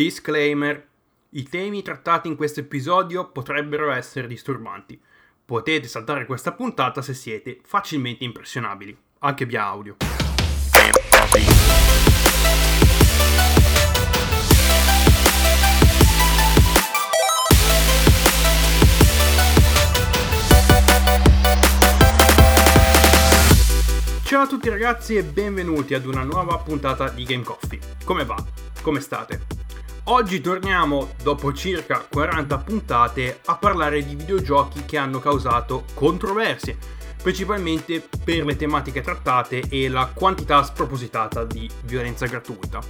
Disclaimer. I temi trattati in questo episodio potrebbero essere disturbanti. Potete saltare questa puntata se siete facilmente impressionabili, anche via audio. Ciao a tutti ragazzi e benvenuti ad una nuova puntata di Game Coffee. Come va? Come state? Oggi torniamo, dopo circa 40 puntate, a parlare di videogiochi che hanno causato controversie, principalmente per le tematiche trattate e la quantità spropositata di violenza gratuita.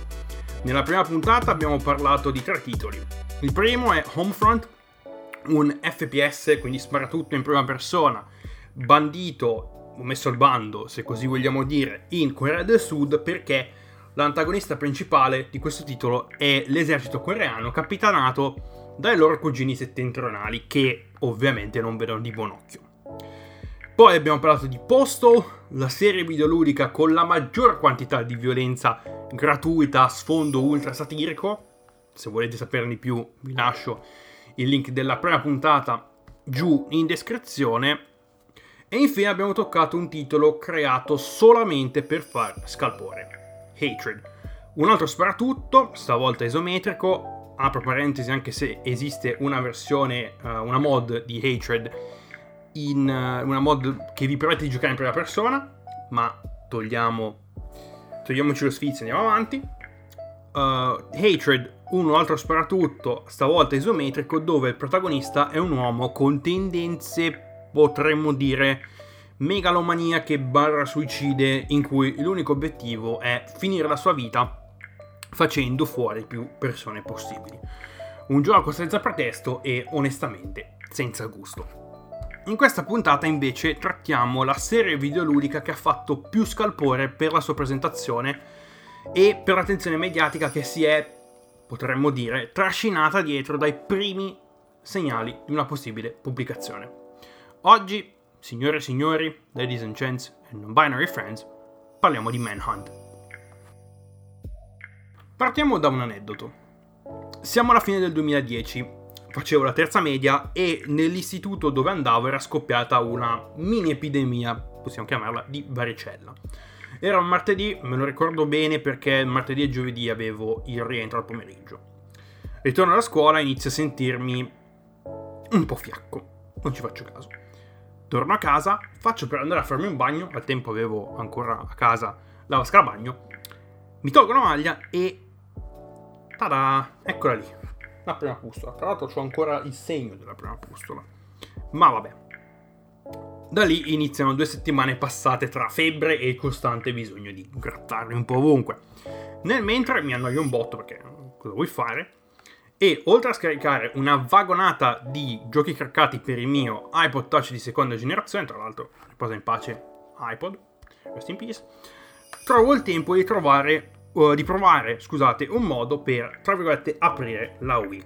Nella prima puntata abbiamo parlato di tre titoli. Il primo è Homefront, un FPS, quindi sparatutto in prima persona, bandito o messo al bando, se così vogliamo dire, in Corea del Sud perché l'antagonista principale di questo titolo è l'esercito coreano capitanato dai loro cugini settentrionali che ovviamente non vedono di buon occhio. Poi abbiamo parlato di Postal, la serie videoludica con la maggior quantità di violenza gratuita a sfondo ultra satirico. Se volete saperne di più vi lascio il link della prima puntata giù in descrizione e infine abbiamo toccato un titolo creato solamente per far scalpore. Hatred. Un altro sparatutto, stavolta isometrico, apro parentesi anche se esiste una versione, uh, una mod di Hatred, in, uh, una mod che vi permette di giocare in prima persona, ma togliamo, togliamoci lo sfizio e andiamo avanti. Uh, Hatred, un altro sparatutto, stavolta isometrico, dove il protagonista è un uomo con tendenze potremmo dire megalomaniache barra suicide in cui l'unico obiettivo è finire la sua vita facendo fuori più persone possibili. Un gioco senza pretesto e onestamente senza gusto. In questa puntata invece trattiamo la serie videoludica che ha fatto più scalpore per la sua presentazione e per l'attenzione mediatica che si è, potremmo dire, trascinata dietro dai primi segnali di una possibile pubblicazione. Oggi, signore e signori, ladies and gents and non-binary friends, parliamo di Manhunt. Partiamo da un aneddoto. Siamo alla fine del 2010, facevo la terza media e nell'istituto dove andavo era scoppiata una mini epidemia, possiamo chiamarla, di varicella. Era un martedì, me lo ricordo bene perché martedì e giovedì avevo il rientro al pomeriggio. Ritorno alla scuola e inizio a sentirmi un po' fiacco, non ci faccio caso. Torno a casa, faccio per andare a farmi un bagno, al tempo avevo ancora a casa la vasca da bagno, mi tolgo la maglia e... Tada! Eccola lì, la prima pustola. Tra l'altro ho ancora il segno della prima pustola. Ma vabbè. Da lì iniziano due settimane passate tra febbre e costante bisogno di grattarmi un po' ovunque. Nel mentre mi annoio un botto perché cosa vuoi fare? E oltre a scaricare una vagonata di giochi craccati per il mio iPod Touch di seconda generazione, tra l'altro riposa in pace iPod, rest in peace, trovo il tempo di trovare, uh, di provare, scusate, un modo per, tra virgolette, aprire la Wii.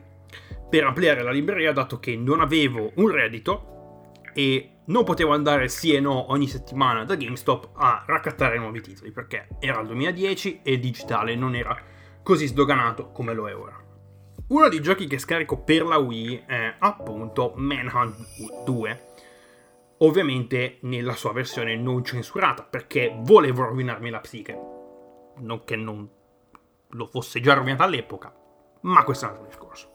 Per ampliare la libreria, dato che non avevo un reddito e non potevo andare sì e no ogni settimana da GameStop a raccattare nuovi titoli, perché era il 2010 e il digitale non era così sdoganato come lo è ora. Uno dei giochi che scarico per la Wii è appunto Manhunt 2. Ovviamente nella sua versione non censurata, perché volevo rovinarmi la psiche. Non che non lo fosse già rovinata all'epoca, ma questo è un altro discorso.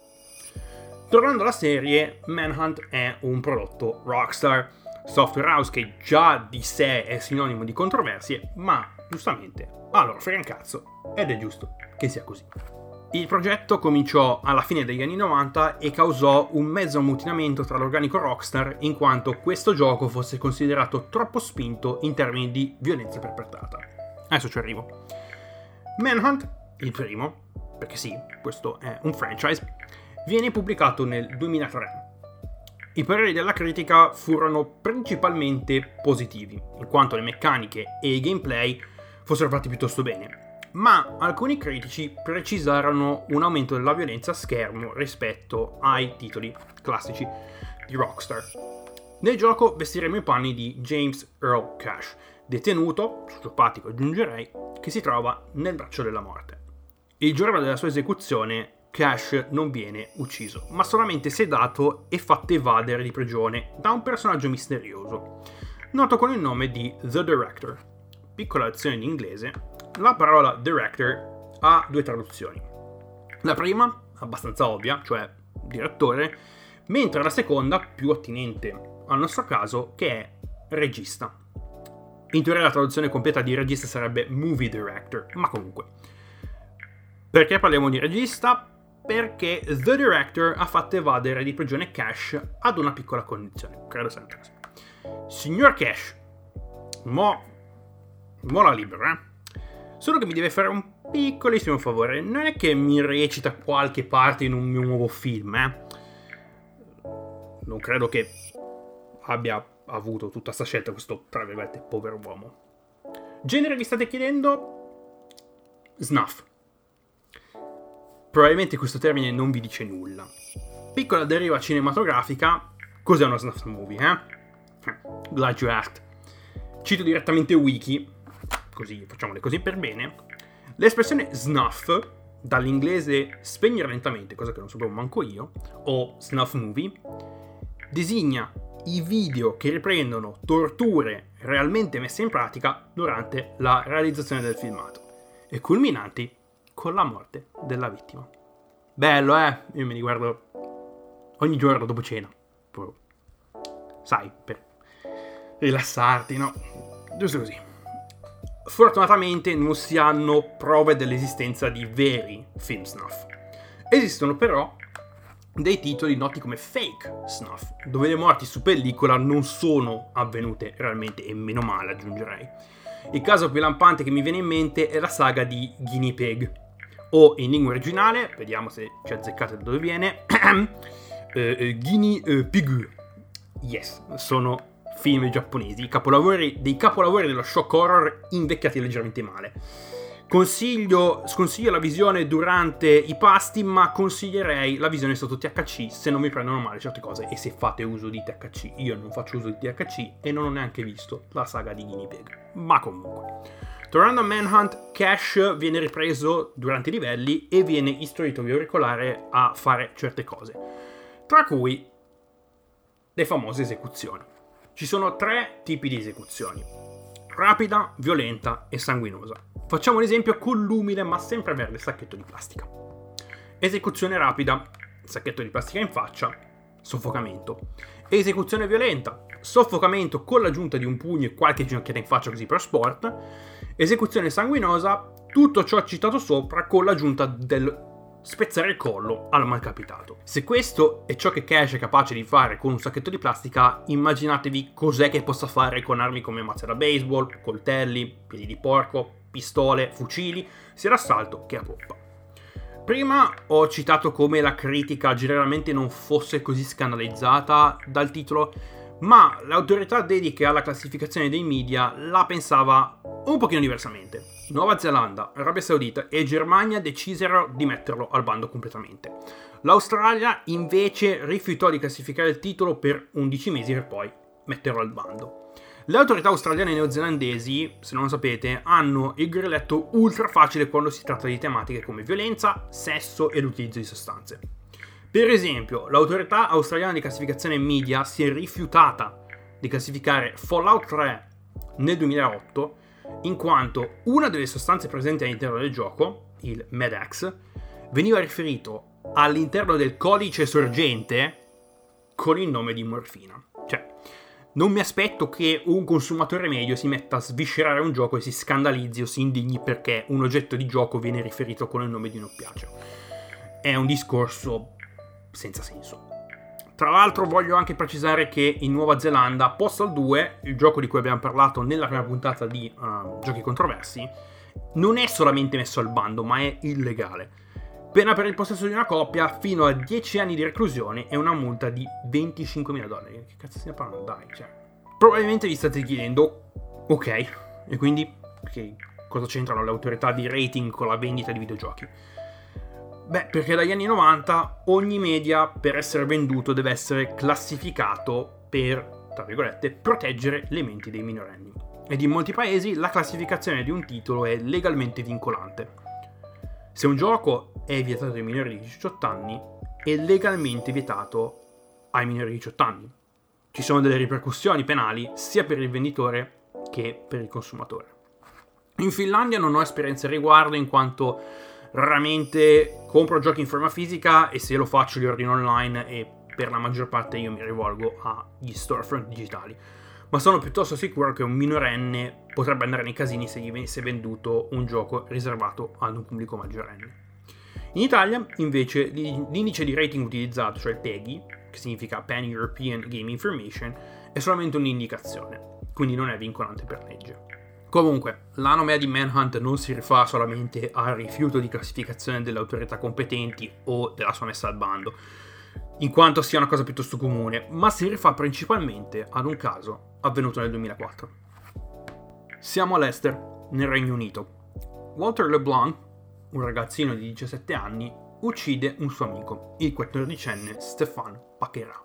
Tornando alla serie, Manhunt è un prodotto Rockstar, software house che già di sé è sinonimo di controversie, ma giustamente a loro frega un cazzo ed è giusto che sia così. Il progetto cominciò alla fine degli anni 90 e causò un mezzo ammutinamento tra l'organico Rockstar in quanto questo gioco fosse considerato troppo spinto in termini di violenza perpetrata. Adesso ci arrivo. Manhunt, il primo, perché sì, questo è un franchise, viene pubblicato nel 2003. I pareri della critica furono principalmente positivi, in quanto le meccaniche e i gameplay fossero fatti piuttosto bene ma alcuni critici precisarono un aumento della violenza a schermo rispetto ai titoli classici di Rockstar. Nel gioco vestiremo i panni di James Earl Cash, detenuto, sociopatico aggiungerei, che si trova nel braccio della morte. Il giorno della sua esecuzione Cash non viene ucciso, ma solamente sedato e fatto evadere di prigione da un personaggio misterioso, noto con il nome di The Director. Piccola lezione in inglese, la parola Director ha due traduzioni. La prima, abbastanza ovvia, cioè direttore, mentre la seconda, più attinente al nostro caso, che è regista. In teoria la traduzione completa di regista sarebbe movie director, ma comunque. Perché parliamo di regista? Perché The Director ha fatto evadere di prigione Cash ad una piccola condizione. Credo sempre così. Signor Cash, mo, mo la libero, eh? Solo che mi deve fare un piccolissimo favore. Non è che mi recita qualche parte in un mio nuovo film, eh? Non credo che abbia avuto tutta questa scelta questo, tra virgolette, povero uomo. Genere vi state chiedendo? Snuff. Probabilmente questo termine non vi dice nulla. Piccola deriva cinematografica, cos'è una snuff movie, eh? Glad you asked. Cito direttamente Wiki, così facciamo le cose per bene. L'espressione snuff, dall'inglese spegnere lentamente, cosa che non sapevo manco io, o snuff movie, designa i video che riprendono torture realmente messe in pratica durante la realizzazione del filmato e culminanti con la morte della vittima. Bello, eh? Io me li guardo ogni giorno dopo cena. Sai, per rilassarti, no? Giusto così. Fortunatamente non si hanno prove dell'esistenza di veri film snuff. Esistono però dei titoli noti come fake snuff, dove le morti su pellicola non sono avvenute realmente e meno male aggiungerei. Il caso più lampante che mi viene in mente è la saga di Guinea Pig, o in lingua originale, vediamo se ci azzeccate da dove viene, eh, eh, Guinea eh, Pig. Yes, sono film giapponesi, capolavori, dei capolavori dello shock horror invecchiati leggermente male. Consiglio, sconsiglio la visione durante i pasti, ma consiglierei la visione sotto THC se non mi prendono male certe cose e se fate uso di THC. Io non faccio uso di THC e non ho neanche visto la saga di Guinea Pig. Ma comunque. Tornando a Manhunt, Cash viene ripreso durante i livelli e viene istruito via auricolare a fare certe cose, tra cui le famose esecuzioni. Ci sono tre tipi di esecuzioni, rapida, violenta e sanguinosa. Facciamo un esempio con l'umile ma sempre verde sacchetto di plastica. Esecuzione rapida, sacchetto di plastica in faccia, soffocamento. Esecuzione violenta, soffocamento con l'aggiunta di un pugno e qualche ginocchiata in faccia così per sport Esecuzione sanguinosa, tutto ciò citato sopra con l'aggiunta del spezzare il collo al malcapitato. Se questo è ciò che Cash è capace di fare con un sacchetto di plastica, immaginatevi cos'è che possa fare con armi come mazze da baseball, coltelli, piedi di porco, pistole, fucili, sia d'assalto che a poppa. Prima ho citato come la critica generalmente non fosse così scandalizzata dal titolo, ma l'autorità dediche alla classificazione dei media la pensava un pochino diversamente. Nuova Zelanda, Arabia Saudita e Germania decisero di metterlo al bando completamente. L'Australia invece rifiutò di classificare il titolo per 11 mesi per poi metterlo al bando. Le autorità australiane e neozelandesi, se non lo sapete, hanno il grilletto ultra facile quando si tratta di tematiche come violenza, sesso e l'utilizzo di sostanze. Per esempio, l'autorità australiana di classificazione media si è rifiutata di classificare Fallout 3 nel 2008 in quanto una delle sostanze presenti all'interno del gioco, il MedX, veniva riferito all'interno del codice sorgente con il nome di morfina. Cioè, non mi aspetto che un consumatore medio si metta a sviscerare un gioco e si scandalizzi o si indigni perché un oggetto di gioco viene riferito con il nome di un oppiaceo. È un discorso senza senso. Tra l'altro voglio anche precisare che in Nuova Zelanda Postal 2, il gioco di cui abbiamo parlato nella prima puntata di uh, Giochi Controversi, non è solamente messo al bando, ma è illegale. Pena per il possesso di una coppia fino a 10 anni di reclusione e una multa di 25.000 dollari. Che cazzo stiamo parlando? Dai, cioè. Probabilmente vi state chiedendo, ok, e quindi okay, cosa c'entrano le autorità di rating con la vendita di videogiochi? Beh, perché dagli anni 90 ogni media per essere venduto deve essere classificato per, tra virgolette, proteggere le menti dei minorenni. Ed in molti paesi la classificazione di un titolo è legalmente vincolante. Se un gioco è vietato ai minori di 18 anni, è legalmente vietato ai minori di 18 anni. Ci sono delle ripercussioni penali sia per il venditore che per il consumatore. In Finlandia non ho esperienze al riguardo in quanto raramente compro giochi in forma fisica e se lo faccio li ordino online e per la maggior parte io mi rivolgo agli storefront digitali. Ma sono piuttosto sicuro che un minorenne potrebbe andare nei casini se gli venisse venduto un gioco riservato ad un pubblico maggiorenne. In Italia, invece, l'indice di rating utilizzato, cioè il TEGI, che significa Pan European Game Information, è solamente un'indicazione, quindi non è vincolante per legge. Comunque, la nomea di Manhunt non si rifà solamente al rifiuto di classificazione delle autorità competenti o della sua messa al bando, in quanto sia una cosa piuttosto comune, ma si rifà principalmente ad un caso avvenuto nel 2004. Siamo a Leicester, nel Regno Unito. Walter LeBlanc, un ragazzino di 17 anni, uccide un suo amico, il 14enne Stéphane Paquera,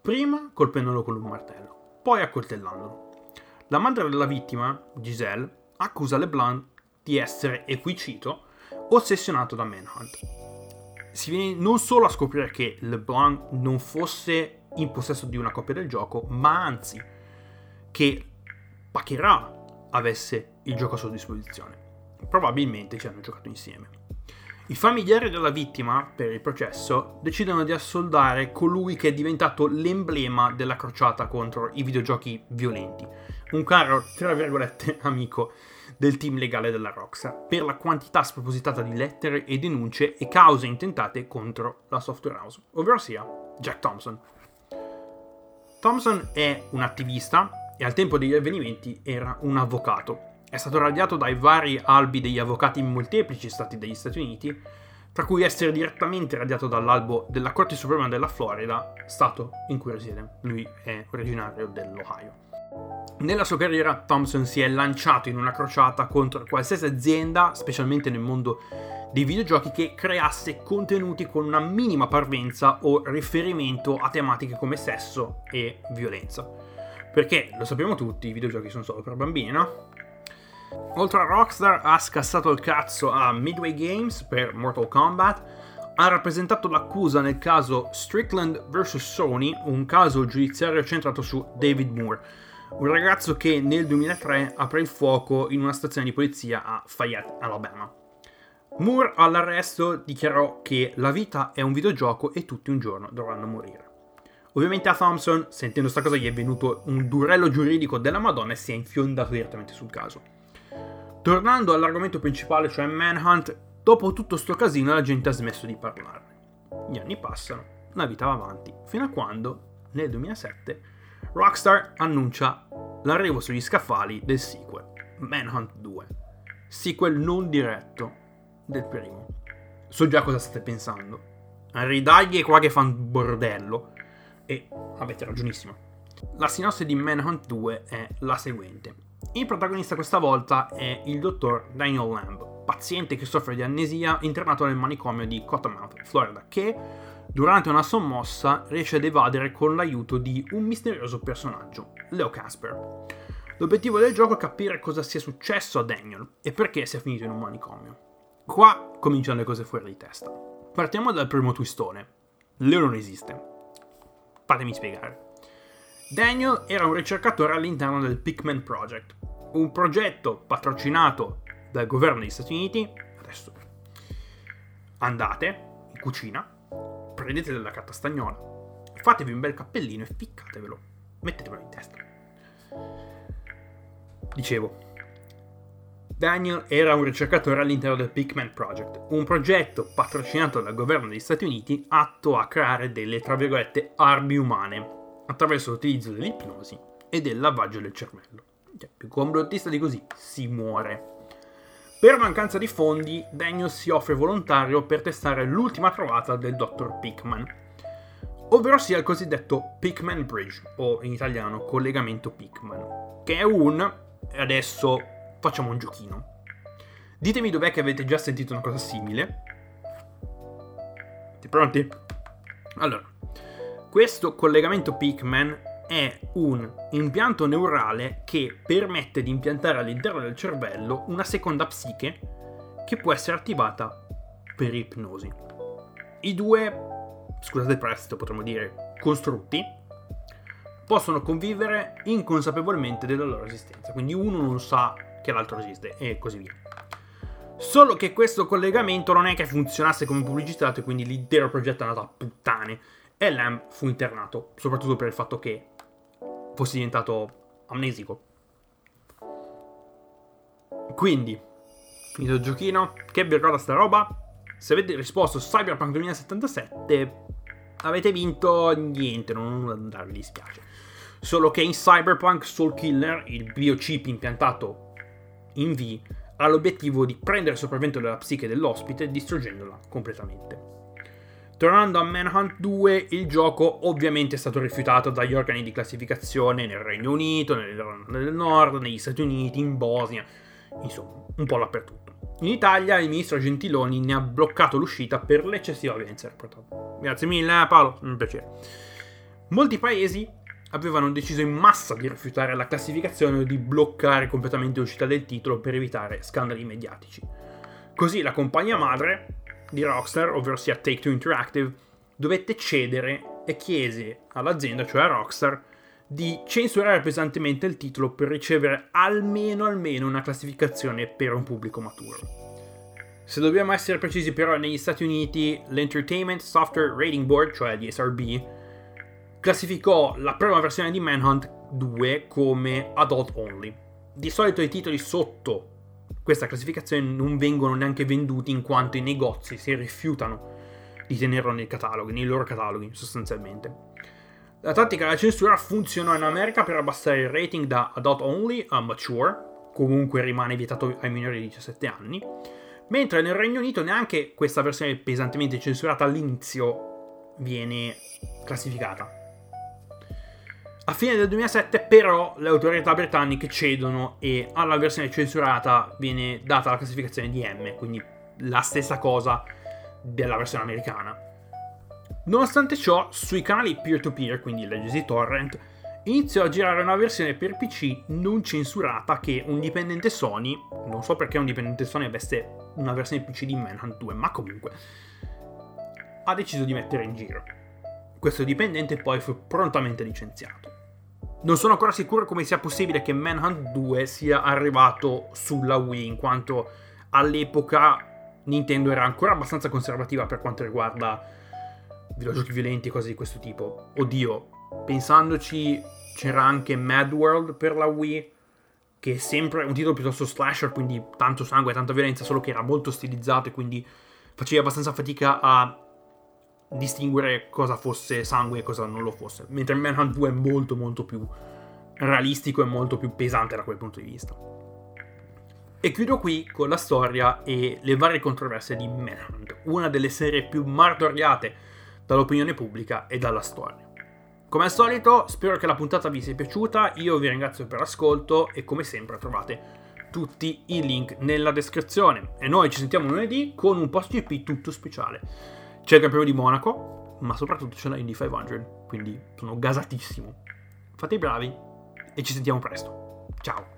prima colpendolo con un martello, poi accoltellandolo. La madre della vittima, Giselle, accusa LeBlanc di essere, e qui cito, ossessionato da Manhunt. Si viene non solo a scoprire che LeBlanc non fosse in possesso di una copia del gioco, ma anzi che Paquerà avesse il gioco a sua disposizione. Probabilmente ci hanno giocato insieme. I familiari della vittima, per il processo, decidono di assoldare colui che è diventato l'emblema della crociata contro i videogiochi violenti, un caro, tra virgolette, amico del team legale della Rockstar, per la quantità spropositata di lettere e denunce e cause intentate contro la software house, ovvero sia Jack Thompson. Thompson è un attivista e al tempo degli avvenimenti era un avvocato. È stato radiato dai vari albi degli avvocati in molteplici stati degli Stati Uniti, tra cui essere direttamente radiato dall'albo della Corte Suprema della Florida, stato in cui risiede. Lui è originario dell'Ohio. Nella sua carriera Thompson si è lanciato in una crociata contro qualsiasi azienda, specialmente nel mondo dei videogiochi, che creasse contenuti con una minima parvenza o riferimento a tematiche come sesso e violenza. Perché, lo sappiamo tutti, i videogiochi sono solo per bambini, no? Oltre a Rockstar ha scassato il cazzo a Midway Games per Mortal Kombat, ha rappresentato l'accusa nel caso Strickland vs. Sony, un caso giudiziario centrato su David Moore, un ragazzo che nel 2003 apre il fuoco in una stazione di polizia a Fayette, Alabama. Moore all'arresto dichiarò che la vita è un videogioco e tutti un giorno dovranno morire. Ovviamente a Thompson, sentendo sta cosa, gli è venuto un durello giuridico della Madonna e si è infiondato direttamente sul caso. Tornando all'argomento principale, cioè Manhunt, dopo tutto sto casino la gente ha smesso di parlarne. Gli anni passano, la vita va avanti, fino a quando, nel 2007, Rockstar annuncia l'arrivo sugli scaffali del sequel, Manhunt 2. Sequel non diretto del primo. So già cosa state pensando. Ridaglie qua che fanno bordello. E avete ragionissimo. La sinossi di Manhunt 2 è la seguente. Il protagonista questa volta è il dottor Daniel Lamb, paziente che soffre di amnesia internato nel manicomio di Cottonmouth, Florida, che durante una sommossa riesce ad evadere con l'aiuto di un misterioso personaggio, Leo Casper. L'obiettivo del gioco è capire cosa sia successo a Daniel e perché sia finito in un manicomio. Qua cominciano le cose fuori di testa. Partiamo dal primo twistone. Leo non esiste. Fatemi spiegare. Daniel era un ricercatore all'interno del Pikmin Project, un progetto patrocinato dal governo degli Stati Uniti. Adesso andate in cucina, prendete della carta stagnola, fatevi un bel cappellino e ficcatevelo, mettetevelo in testa. Dicevo, Daniel era un ricercatore all'interno del Pikmin Project, un progetto patrocinato dal governo degli Stati Uniti atto a creare delle, tra virgolette, armi umane attraverso l'utilizzo dell'ipnosi e del lavaggio del cervello. Cioè, più complottista di così, si muore. Per mancanza di fondi, Daniel si offre volontario per testare l'ultima trovata del Dr. Pickman, ovvero sia il cosiddetto Pickman Bridge, o in italiano collegamento Pickman, che è un... adesso facciamo un giochino. Ditemi dov'è che avete già sentito una cosa simile. Siete pronti? Allora, questo collegamento Pickman è un impianto neurale che permette di impiantare all'interno del cervello una seconda psiche che può essere attivata per ipnosi. I due, scusate il prestito, potremmo dire, costrutti, possono convivere inconsapevolmente della loro esistenza, quindi uno non sa che l'altro esiste e così via. Solo che questo collegamento non è che funzionasse come pubblicizzato e quindi l'intero progetto è andato a puttane e Lamb fu internato, soprattutto per il fatto che fosse diventato amnesico. Quindi, finito il giochino, che vi ricorda sta roba? Se avete risposto Cyberpunk 2077, avete vinto niente, non mi dispiace. Solo che in Cyberpunk Soul Killer, il biochip impiantato in V, ha l'obiettivo di prendere sopravvento della psiche dell'ospite distruggendola completamente. Tornando a Manhunt 2, il gioco ovviamente è stato rifiutato dagli organi di classificazione nel Regno Unito, del Nord, negli Stati Uniti, in Bosnia, insomma, un po' dappertutto. In Italia il ministro Gentiloni ne ha bloccato l'uscita per l'eccessiva violenza reportata. Grazie mille Paolo, un piacere. Molti paesi avevano deciso in massa di rifiutare la classificazione o di bloccare completamente l'uscita del titolo per evitare scandali mediatici. Così la compagnia madre di Rockstar, ovvero sia Take-Two Interactive, dovette cedere e chiese all'azienda, cioè a Rockstar, di censurare pesantemente il titolo per ricevere almeno, almeno una classificazione per un pubblico maturo. Se dobbiamo essere precisi però, negli Stati Uniti l'Entertainment Software Rating Board, cioè l'ESRB, classificò la prima versione di Manhunt 2 come adult only. Di solito i titoli sotto questa classificazione non vengono neanche venduti in quanto i negozi si rifiutano di tenerlo nei cataloghi, nei loro cataloghi sostanzialmente. La tattica della censura funzionò in America per abbassare il rating da adult only a mature, comunque rimane vietato ai minori di 17 anni, mentre nel Regno Unito neanche questa versione pesantemente censurata all'inizio viene classificata. A fine del 2007 però le autorità britanniche cedono e alla versione censurata viene data la classificazione di M, quindi la stessa cosa della versione americana. Nonostante ciò, sui canali peer-to-peer, quindi Legacy Torrent, iniziò a girare una versione per PC non censurata che un dipendente Sony, non so perché un dipendente Sony avesse una versione PC di Manhunt 2, ma comunque, ha deciso di mettere in giro. Questo dipendente poi fu prontamente licenziato. Non sono ancora sicuro come sia possibile che Manhunt 2 sia arrivato sulla Wii, in quanto all'epoca Nintendo era ancora abbastanza conservativa per quanto riguarda videogiochi violenti e cose di questo tipo. Oddio, pensandoci, c'era anche Mad World per la Wii, che è sempre un titolo piuttosto slasher, quindi tanto sangue e tanta violenza, solo che era molto stilizzato e quindi facevi abbastanza fatica a distinguere cosa fosse sangue e cosa non lo fosse. Mentre Manhunt 2 è molto molto più realistico e molto più pesante da quel punto di vista. E chiudo qui con la storia e le varie controversie di Manhunt, una delle serie più martoriate dall'opinione pubblica e dalla storia. Come al solito, spero che la puntata vi sia piaciuta, io vi ringrazio per l'ascolto e come sempre trovate tutti i link nella descrizione. E noi ci sentiamo lunedì con un post GP tutto speciale. C'è il campione di Monaco, ma soprattutto c'è la Indy 500, quindi sono gasatissimo. Fate i bravi e ci sentiamo presto. Ciao!